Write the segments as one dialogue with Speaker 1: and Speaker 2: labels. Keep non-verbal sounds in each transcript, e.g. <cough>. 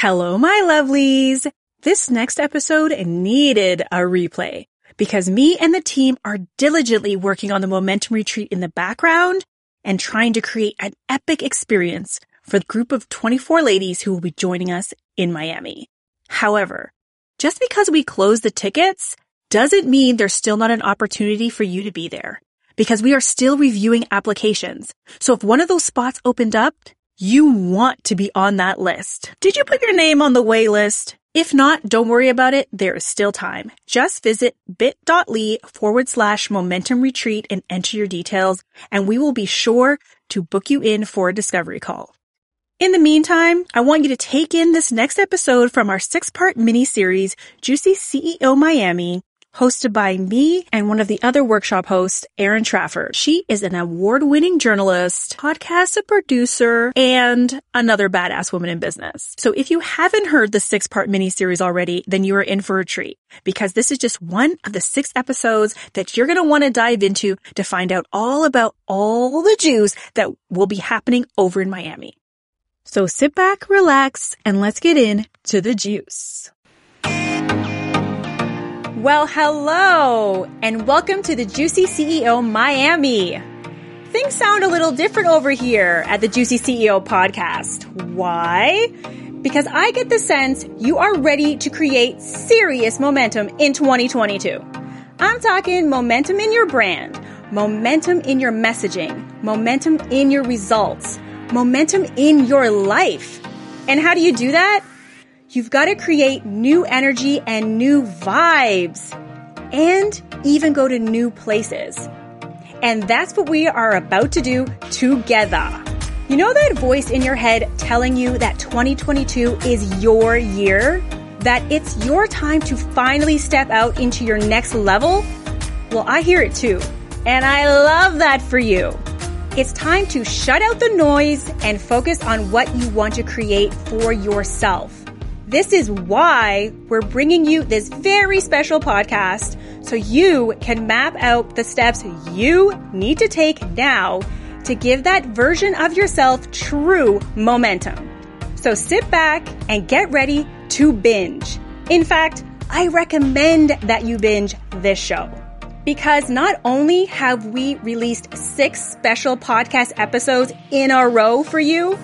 Speaker 1: Hello, my lovelies. This next episode needed a replay because me and the team are diligently working on the momentum retreat in the background and trying to create an epic experience for the group of 24 ladies who will be joining us in Miami. However, just because we close the tickets doesn't mean there's still not an opportunity for you to be there because we are still reviewing applications. So if one of those spots opened up, you want to be on that list. Did you put your name on the wait list? If not, don't worry about it. There is still time. Just visit bit.ly forward slash momentum retreat and enter your details, and we will be sure to book you in for a discovery call. In the meantime, I want you to take in this next episode from our six part mini series, Juicy CEO Miami, hosted by me and one of the other workshop hosts, Erin Trafford. She is an award winning journalist, podcast producer, and another badass woman in business. So if you haven't heard the six part mini series already, then you are in for a treat because this is just one of the six episodes that you're going to want to dive into to find out all about all the juice that will be happening over in Miami. So sit back, relax, and let's get in to the juice. Well, hello, and welcome to the Juicy CEO Miami. Things sound a little different over here at the Juicy CEO podcast. Why? Because I get the sense you are ready to create serious momentum in 2022. I'm talking momentum in your brand, momentum in your messaging, momentum in your results, momentum in your life. And how do you do that? You've got to create new energy and new vibes and even go to new places. And that's what we are about to do together. You know that voice in your head telling you that 2022 is your year? That it's your time to finally step out into your next level? Well, I hear it too. And I love that for you. It's time to shut out the noise and focus on what you want to create for yourself. This is why we're bringing you this very special podcast so you can map out the steps you need to take now to give that version of yourself true momentum. So sit back and get ready to binge. In fact, I recommend that you binge this show because not only have we released six special podcast episodes in a row for you,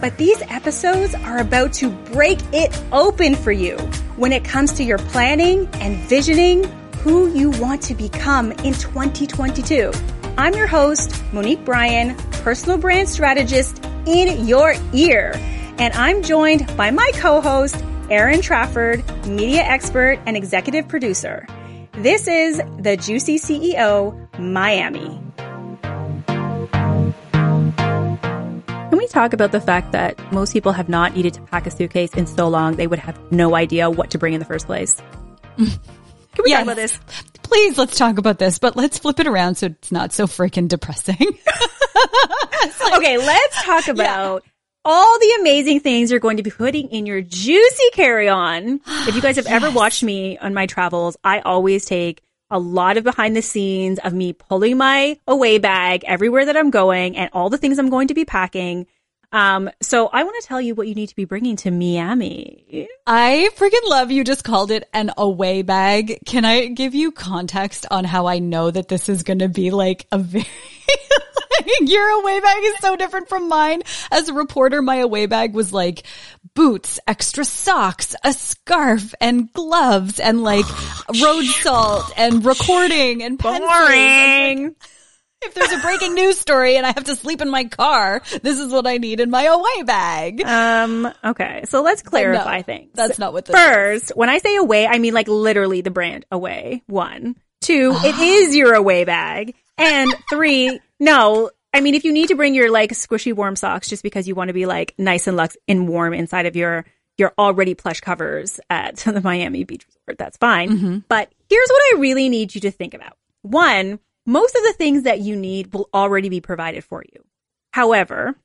Speaker 1: but these episodes are about to break it open for you when it comes to your planning and visioning who you want to become in 2022. I'm your host, Monique Bryan, personal brand strategist in your ear. And I'm joined by my co-host, Erin Trafford, media expert and executive producer. This is the Juicy CEO Miami. Talk about the fact that most people have not needed to pack a suitcase in so long they would have no idea what to bring in the first place? <laughs> Can we
Speaker 2: yes.
Speaker 1: talk about this?
Speaker 2: Please, let's talk about this, but let's flip it around so it's not so freaking depressing.
Speaker 1: like, <laughs> okay, let's talk about yeah. all the amazing things you're going to be putting in your juicy carry-on. If you guys have yes. <gasps> ever watched me on my travels, I always take a lot of behind the scenes of me pulling my away bag everywhere that I'm going and all the things I'm going to be packing. Um, so I want to tell you what you need to be bringing to Miami.
Speaker 2: I freaking love you just called it an away bag. Can I give you context on how I know that this is going to be like a very <laughs> your away bag is so different from mine. As a reporter, my away bag was like boots, extra socks, a scarf and gloves and like <sighs> road salt and recording and pencils.
Speaker 1: Boring.
Speaker 2: If there's a breaking news story and I have to sleep in my car, this is what I need in my away bag.
Speaker 1: Um, okay. So let's clarify
Speaker 2: no,
Speaker 1: things.
Speaker 2: That's not what this
Speaker 1: First,
Speaker 2: is.
Speaker 1: when I say away, I mean like literally the brand away. One. Two, <gasps> it is your away bag. And <laughs> three, no, I mean, if you need to bring your like squishy warm socks just because you want to be like nice and luxe and warm inside of your your already plush covers at <laughs> the Miami Beach Resort, that's fine.
Speaker 2: Mm-hmm.
Speaker 1: But here's what I really need you to think about. One, most of the things that you need will already be provided for you. However,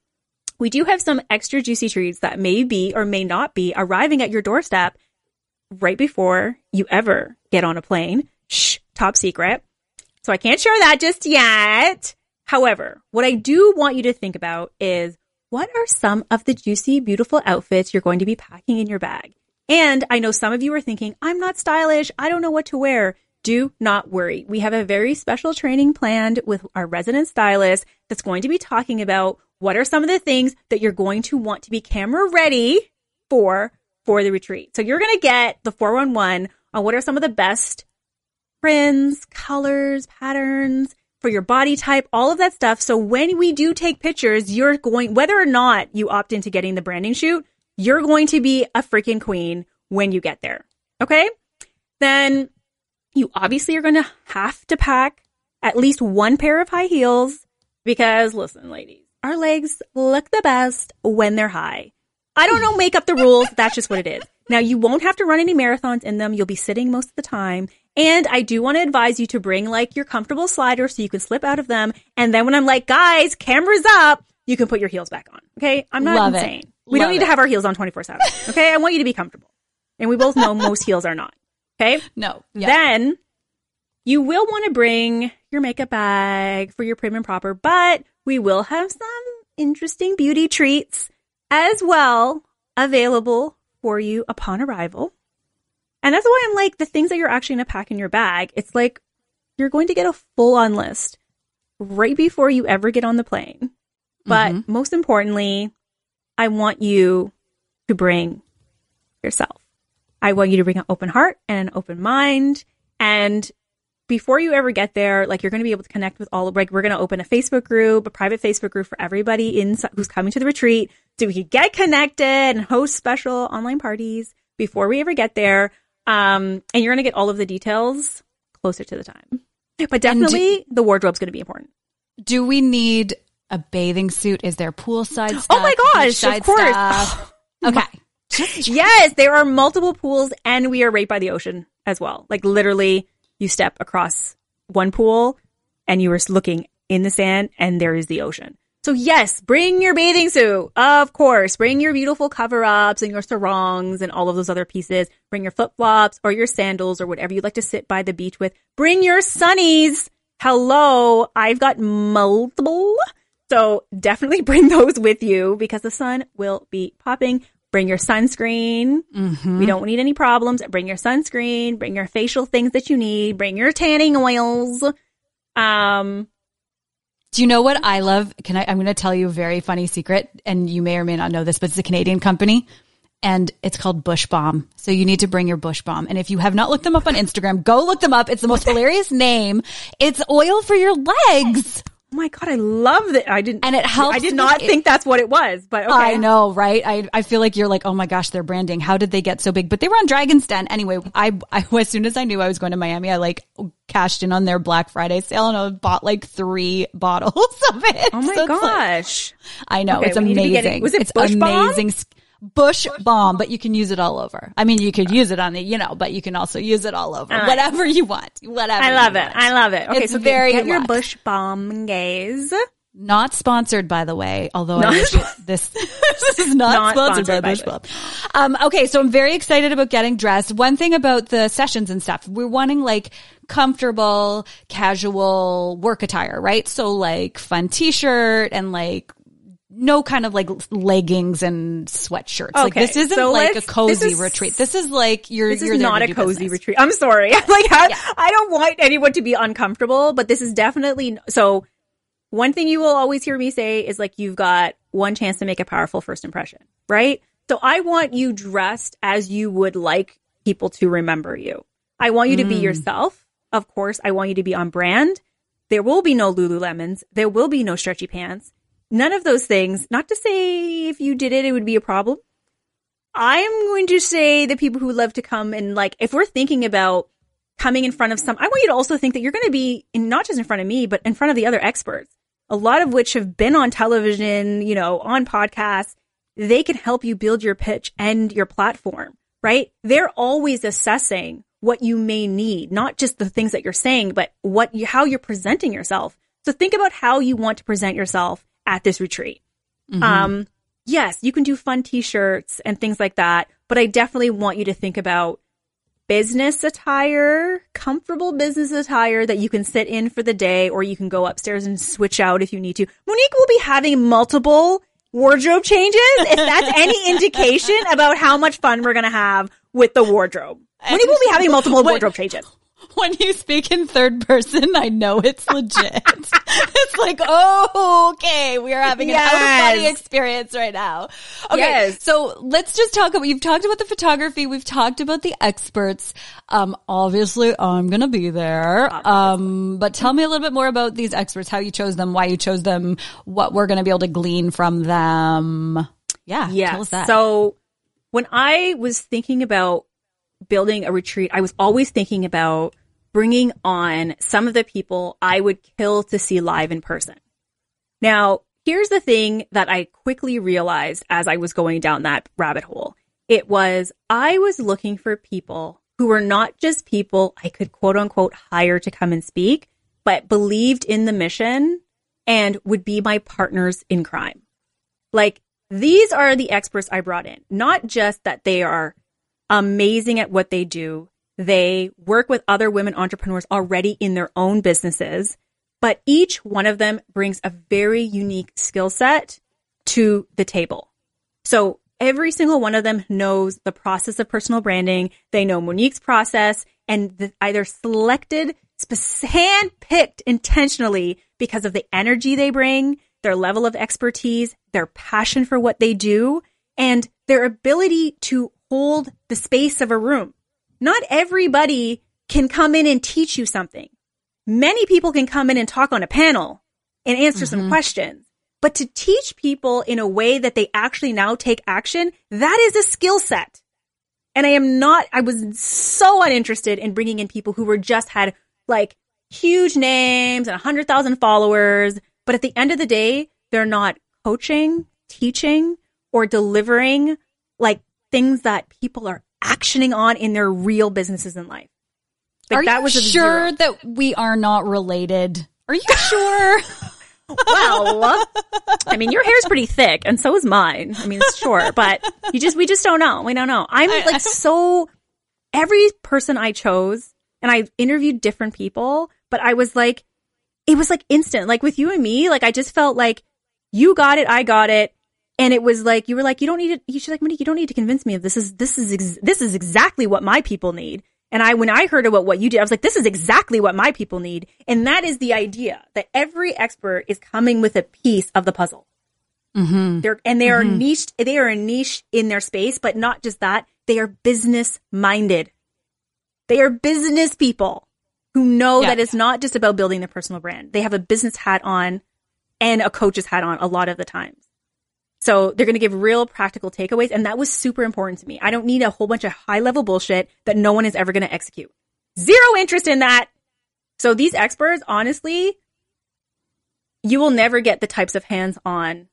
Speaker 1: we do have some extra juicy treats that may be or may not be arriving at your doorstep right before you ever get on a plane. Shh, top secret. So I can't share that just yet. However, what I do want you to think about is what are some of the juicy, beautiful outfits you're going to be packing in your bag? And I know some of you are thinking, I'm not stylish. I don't know what to wear. Do not worry. We have a very special training planned with our resident stylist that's going to be talking about what are some of the things that you're going to want to be camera ready for for the retreat. So you're going to get the 411 on what are some of the best trends, colors, patterns for your body type, all of that stuff. So when we do take pictures, you're going, whether or not you opt into getting the branding shoot, you're going to be a freaking queen when you get there. Okay. Then you obviously are going to have to pack at least one pair of high heels because listen, ladies, our legs look the best when they're high. I don't know, make up the rules. That's just what it is. Now you won't have to run any marathons in them. You'll be sitting most of the time. And I do want to advise you to bring like your comfortable sliders so you can slip out of them. And then when I'm like, guys, cameras up, you can put your heels back on. Okay. I'm not
Speaker 2: Love
Speaker 1: insane.
Speaker 2: it.
Speaker 1: We
Speaker 2: Love
Speaker 1: don't need
Speaker 2: it.
Speaker 1: to have our heels on 24 seven. Okay. I want you to be comfortable. And we both know most heels are not. Okay.
Speaker 2: No. Yeah.
Speaker 1: Then you will want to bring your makeup bag for your prim and proper, but we will have some interesting beauty treats as well available for you upon arrival. And that's why I'm like the things that you're actually going to pack in your bag. It's like you're going to get a full on list right before you ever get on the plane. But mm-hmm. most importantly, I want you to bring yourself. I want you to bring an open heart and an open mind. And before you ever get there, like you're going to be able to connect with all of, like, we're going to open a Facebook group, a private Facebook group for everybody in who's coming to the retreat so we can get connected and host special online parties before we ever get there. Um, and you're going to get all of the details closer to the time. But definitely the wardrobe's going to be important.
Speaker 2: Do we need a bathing suit? Is there poolside stuff?
Speaker 1: Oh my gosh, of course.
Speaker 2: stuff? <sighs> <laughs>
Speaker 1: Yes, there are multiple pools and we are right by the ocean as well. Like literally you step across one pool and you are looking in the sand and there is the ocean. So yes, bring your bathing suit. Of course, bring your beautiful cover ups and your sarongs and all of those other pieces. Bring your flip flops or your sandals or whatever you like to sit by the beach with. Bring your sunnies. Hello. I've got multiple. So definitely <laughs> bring those with you because the sun will be popping. Bring your sunscreen. We don't need any problems. Bring your sunscreen. Bring your facial things that you need. Bring your tanning oils. Um,
Speaker 2: Do you know what I love? Can I? I'm going to tell you a very funny secret, and you may or may not know this, but it's a Canadian company, and it's called Bushbalm. So you need to bring your Bushbalm. And if you have not looked them up on Instagram, go look them up. It's the most <laughs> hilarious name. It's oil for your legs.
Speaker 1: Oh my god, I love that. I didn't,
Speaker 2: And it helps
Speaker 1: I did not
Speaker 2: it.
Speaker 1: think that's what it was, but okay.
Speaker 2: I know, right? I, I feel like you're like, oh my gosh, their branding. How did they get so big? But they were on Dragon's Den anyway. I, I <laughs> as soon as I knew I was going to Miami, I like cashed in on their Black Friday sale and I bought like three <laughs> bottles of it.
Speaker 1: Oh my
Speaker 2: So it's like-
Speaker 1: gosh.
Speaker 2: I know
Speaker 1: Okay,
Speaker 2: it's
Speaker 1: we need to be
Speaker 2: amazing.
Speaker 1: was it
Speaker 2: it's
Speaker 1: Bush
Speaker 2: amazing. s- Bush, bomb, but you can use it all over. I mean, you could use it on the, you know, but you can also use it all over.
Speaker 1: right.
Speaker 2: Whatever you want. Whatever.
Speaker 1: I love it.
Speaker 2: want.
Speaker 1: I love it. Okay,
Speaker 2: It's
Speaker 1: so get-
Speaker 2: very
Speaker 1: get your Bushbalm gaze.
Speaker 2: Not sponsored, by the way. Although
Speaker 1: Not
Speaker 2: I wish this <laughs> this is not,
Speaker 1: Not
Speaker 2: sponsored,
Speaker 1: sponsored
Speaker 2: by
Speaker 1: by
Speaker 2: Bushbalm. Um, okay, so I'm very excited about getting dressed. One thing about the sessions and stuff, we're wanting like comfortable, casual work attire, right? So like fun t-shirt and like no kind of like leggings and sweatshirts. Like
Speaker 1: Okay,
Speaker 2: this isn't
Speaker 1: so
Speaker 2: like a cozy
Speaker 1: this is-
Speaker 2: retreat. This is like you're
Speaker 1: This
Speaker 2: you're
Speaker 1: is not a cozy
Speaker 2: business.
Speaker 1: retreat. I'm sorry. <laughs> like I, I don't want anyone to be uncomfortable, but this is definitely so. One thing you will always hear me say is like you've got one chance to make a powerful first impression, right? So I want you dressed as you would like people to remember you. I want you to be mm. yourself. Of course, I want you to be on brand. There will be no Lululemons. There will be no stretchy pants. None of those things. Not to say if you did it, it would be a problem. I'm going to say the people who love to come and like, if we're thinking about coming in front of some, I want you to also think that you're going to be in, not just in front of me, but in front of the other experts, a lot of which have been on television, you know, on podcasts. They can help you build your pitch and your platform, right? They're always assessing what you may need, not just the things that you're saying, but what you, how you're presenting yourself. So think about how you want to present yourself at this retreat. Um, yes, you can do fun t-shirts and things like that, but I definitely want you to think about business attire, comfortable business attire that you can sit in for the day or you can go upstairs and switch out if you need to. Monique will be having multiple wardrobe changes, if that's <laughs> any indication about how much fun we're going to have with the wardrobe. Monique will be having multiple wardrobe changes? <laughs>
Speaker 2: when you speak in third person, I know it's legit. <laughs> it's like, oh, okay, we are having an out of body experience right now. Okay,
Speaker 1: Yes.
Speaker 2: so let's just talk about. You've talked about the photography. We've talked about the experts. Um, obviously, I'm gonna be there. Um, but tell me a little bit more about these experts. How you chose them, why you chose them, what we're gonna be able to glean from them. Yeah,
Speaker 1: Yeah.
Speaker 2: tell us that.
Speaker 1: So when I was thinking about building a retreat, I was always thinking about bringing on some of the people I would kill to see live in person. Now, here's the thing that I quickly realized as I was going down that rabbit hole. It was I was looking for people who were not just people I could quote unquote hire to come and speak, but believed in the mission and would be my partners in crime. Like these are the experts I brought in, not just that they are amazing at what they do. They work with other women entrepreneurs already in their own businesses, but each one of them brings a very unique skill set to the table. So every single one of them knows the process of personal branding. They know Monique's process and the, either selected, hand picked intentionally because of the energy they bring, their level of expertise, their passion for what they do, and their ability to hold the space of a room. Not everybody can come in and teach you something. Many people can come in and talk on a panel and answer some mm-hmm. questions. But to teach people in a way that they actually now take action, that is a skill set. And I am not, I was so uninterested in bringing in people who were just had like huge names and 100,000 followers. But at the end of the day, they're not coaching, teaching, or delivering like things that people are actioning on in their real businesses in life. Like,
Speaker 2: are you
Speaker 1: a
Speaker 2: sure
Speaker 1: zero.
Speaker 2: that we are not related? Are you sure? <laughs>
Speaker 1: Well, I mean, your hair's pretty thick, and so is mine. I mean, it's short, but you just we just don't know. We don't know. I'm like so. Every person I chose, and I interviewed different people, but I was like, it was like instant. Like with you and me, like I just felt like you got it, I got it, and it was like you were like, you don't need to. You should like, Monique, you don't need to convince me of this. Is this is ex- this is exactly what my people need. And I, when I heard about what you did, I was like, this is exactly what my people need. And that is the idea that every expert is coming with a piece of the puzzle.
Speaker 2: mm-hmm.
Speaker 1: They're, and they are niche, they are a niche in their space, but not just that. They are business minded. They are business people who know
Speaker 2: Yeah.
Speaker 1: that it's not just about building their personal brand. They have a business hat on and a coach's hat on a lot of the times. So they're going to give real practical takeaways. And that was super important to me. I don't need a whole bunch of high level bullshit that no one is ever going to execute. Zero interest in that. So these experts, honestly, you will never get the types of hands on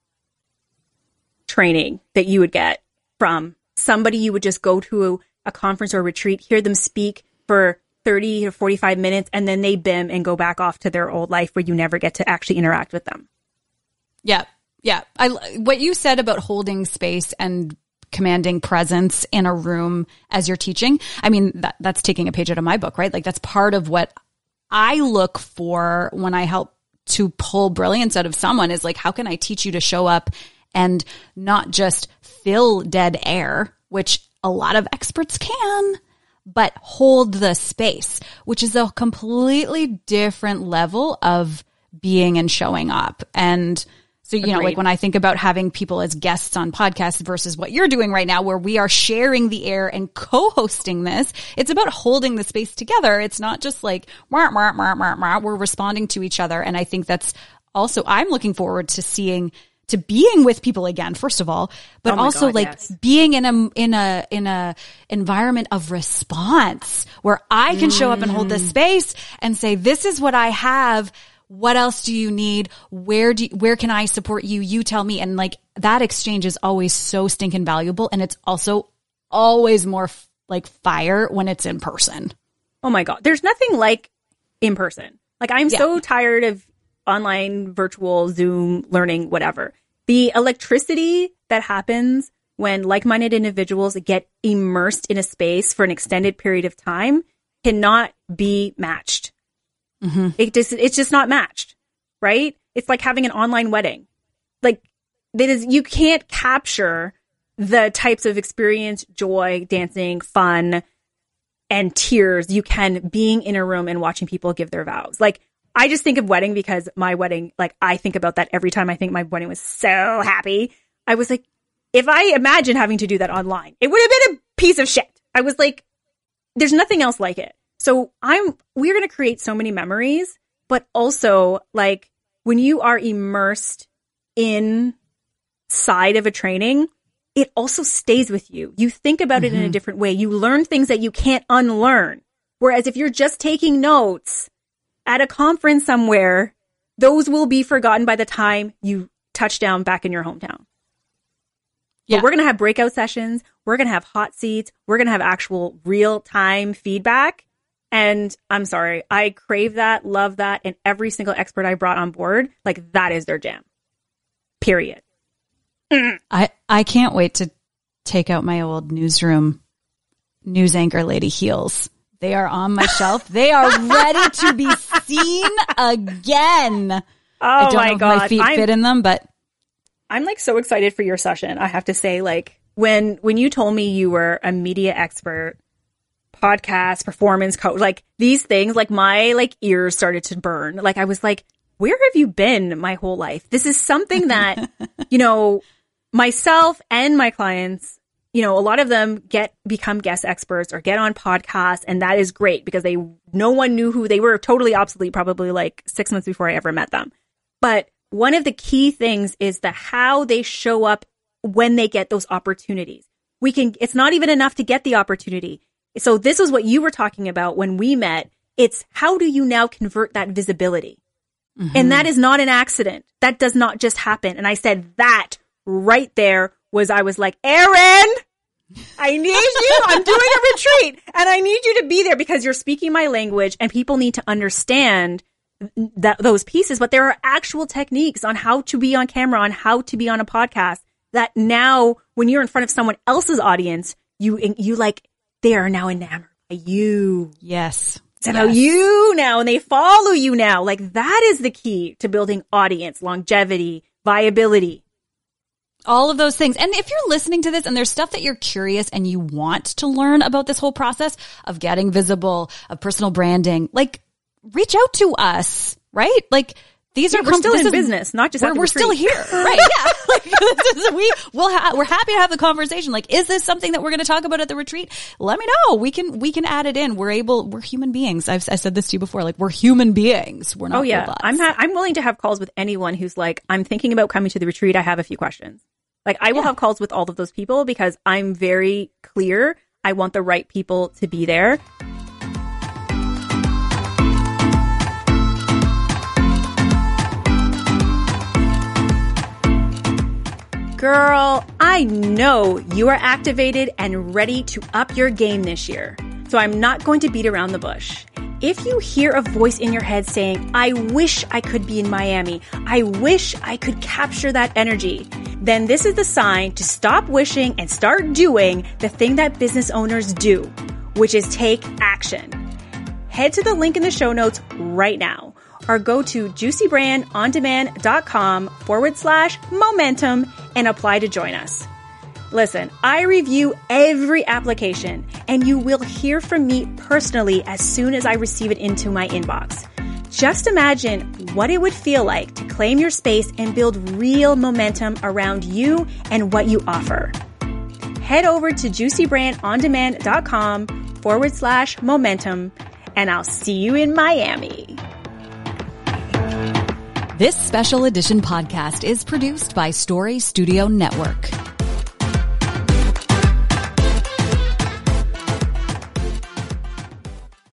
Speaker 1: training that you would get from somebody you would just go to a, conference or retreat, hear them speak for 30 to 45 minutes, and then they bim and go back off to their old life where you never get to actually interact with them.
Speaker 2: Yeah. Yeah. I, what you said about holding space and commanding presence in a room as you're teaching. I mean, that, that's taking a page out of my book, right? Like that's part of what I look for when I help to pull brilliance out of someone is like, how can I teach you to show up and not just fill dead air, which a lot of experts can, but hold the space, which is a completely different level of being and showing up. And so, you know, like when I think about having people as guests on podcasts versus what you're doing right now, where we are sharing the air and co-hosting this, it's about holding the space together. It's not just like, "Wah, wah, wah, wah, wah." we're responding to each other. And I think that's also, I'm looking forward to seeing, to being with people again, first of all, but
Speaker 1: Oh
Speaker 2: also
Speaker 1: God,
Speaker 2: like
Speaker 1: yes.
Speaker 2: being in a, in a, in a environment of response where I can show up and hold
Speaker 1: Mm.
Speaker 2: this space and say, this is what I have. What else do you need? Where do you, where can I support you? You tell me. And like that exchange is always so stinking valuable. And it's also always more f- like fire when it's in person.
Speaker 1: Oh my God. There's nothing like in person. Like I'm
Speaker 2: Yeah.
Speaker 1: so tired of online, virtual, Zoom learning, whatever. The electricity that happens when like-minded individuals get immersed in a space for an extended period of time cannot be matched. Mm-hmm. It just, it's just not matched, right? It's like having an online wedding. Like that is, you can't capture the types of experience, joy, dancing, fun, and tears you can being in a room and watching people give their vows. Like, I just think of wedding because my wedding, like, I think about that every time I think my wedding was so happy. I was like, if I imagine having to do that online, it would have been a piece of shit. I was like, there's nothing else like it. So I'm, we're going to create so many memories, but also like when you are immersed in side of a training, it also stays with you. You think about mm-hmm. it in a mm-hmm. different way. You learn things that you can't unlearn. Whereas if you're just taking notes at a conference somewhere, those will be forgotten by the time you touch down back in your hometown. Yeah. But we're going to have breakout sessions. We're going to have hot seats. We're going to have actual real time feedback. And I'm sorry, I crave that, love that. And every single expert I brought on board, like that is their jam. Period. Mm.
Speaker 2: I, I can't wait to take out my old newsroom news anchor lady heels. They are on my shelf. They are ready to be <laughs> seen again. Oh I don't
Speaker 1: my
Speaker 2: know
Speaker 1: god,
Speaker 2: my feet I'm, fit in them, but
Speaker 1: I'm like so excited for your session. I have to say, like when when you told me you were a media expert, podcast, performance coach, like these things, like my like ears started to burn. Like I was like, where have you been my whole life? This is something that, <laughs> you know, myself and my clients, you know, a lot of them get become guest experts or get on podcasts, and that is great because they no one knew who they were totally obsolete probably like six months before I ever met them. But one of the key things is the how they show up when they get those opportunities. We can it's not even enough to get the opportunity. So this is what you were talking about when we met. It's how do you now convert that visibility? Mm-hmm. And that is not an accident. That does not just happen. And I said that right there was I was like, Erin, I need <laughs> you. I'm doing a retreat and I need you to be there because you're speaking my language and people need to understand that those pieces, but there are actual techniques on how to be on camera, on how to be on a podcast that now when you're in front of someone else's audience, you, you like, they are now enamored by you.
Speaker 2: Yes.
Speaker 1: So yes. you now and they follow you now. Like that is the key to building audience, longevity, viability
Speaker 2: all of those things. And if you're listening to this and there's stuff that you're curious and you want to learn about this whole process of getting visible, of personal branding, like reach out to us, right? Like these
Speaker 1: yeah,
Speaker 2: are
Speaker 1: we're still in is, business, not just
Speaker 2: we're, we're still here, <laughs> right? Yeah, <laughs> like, is, we we'll ha- we're happy to have the conversation. Like, is this something that we're going to talk about at the retreat? Let me know. We can we can add it in. We're able. We're human beings. I've I said this to you before. Like, we're human beings. We're not. Oh yeah, robots.
Speaker 1: I'm ha- I'm willing to have calls with anyone who's like, I'm thinking about coming to the retreat. I have a few questions. Like I will yeah. have calls with all of those people because I'm very clear. I want the right people to be there. Girl, I know you are activated and ready to up your game this year. So I'm not going to beat around the bush. If you hear a voice in your head saying, I wish I could be in Miami, I wish I could capture that energy, then this is the sign to stop wishing and start doing the thing that business owners do, which is take action. Head to the link in the show notes right now or go to juicybrandondemand.com forward slash momentum and apply to join us. Listen, I review every application and you will hear from me personally as soon as I receive it into my inbox. Just imagine what it would feel like to claim your space and build real momentum around you and what you offer. Head over to juicybrandondemand.com forward slash momentum and I'll see you in Miami.
Speaker 2: This special edition podcast is produced by Story Studio Network.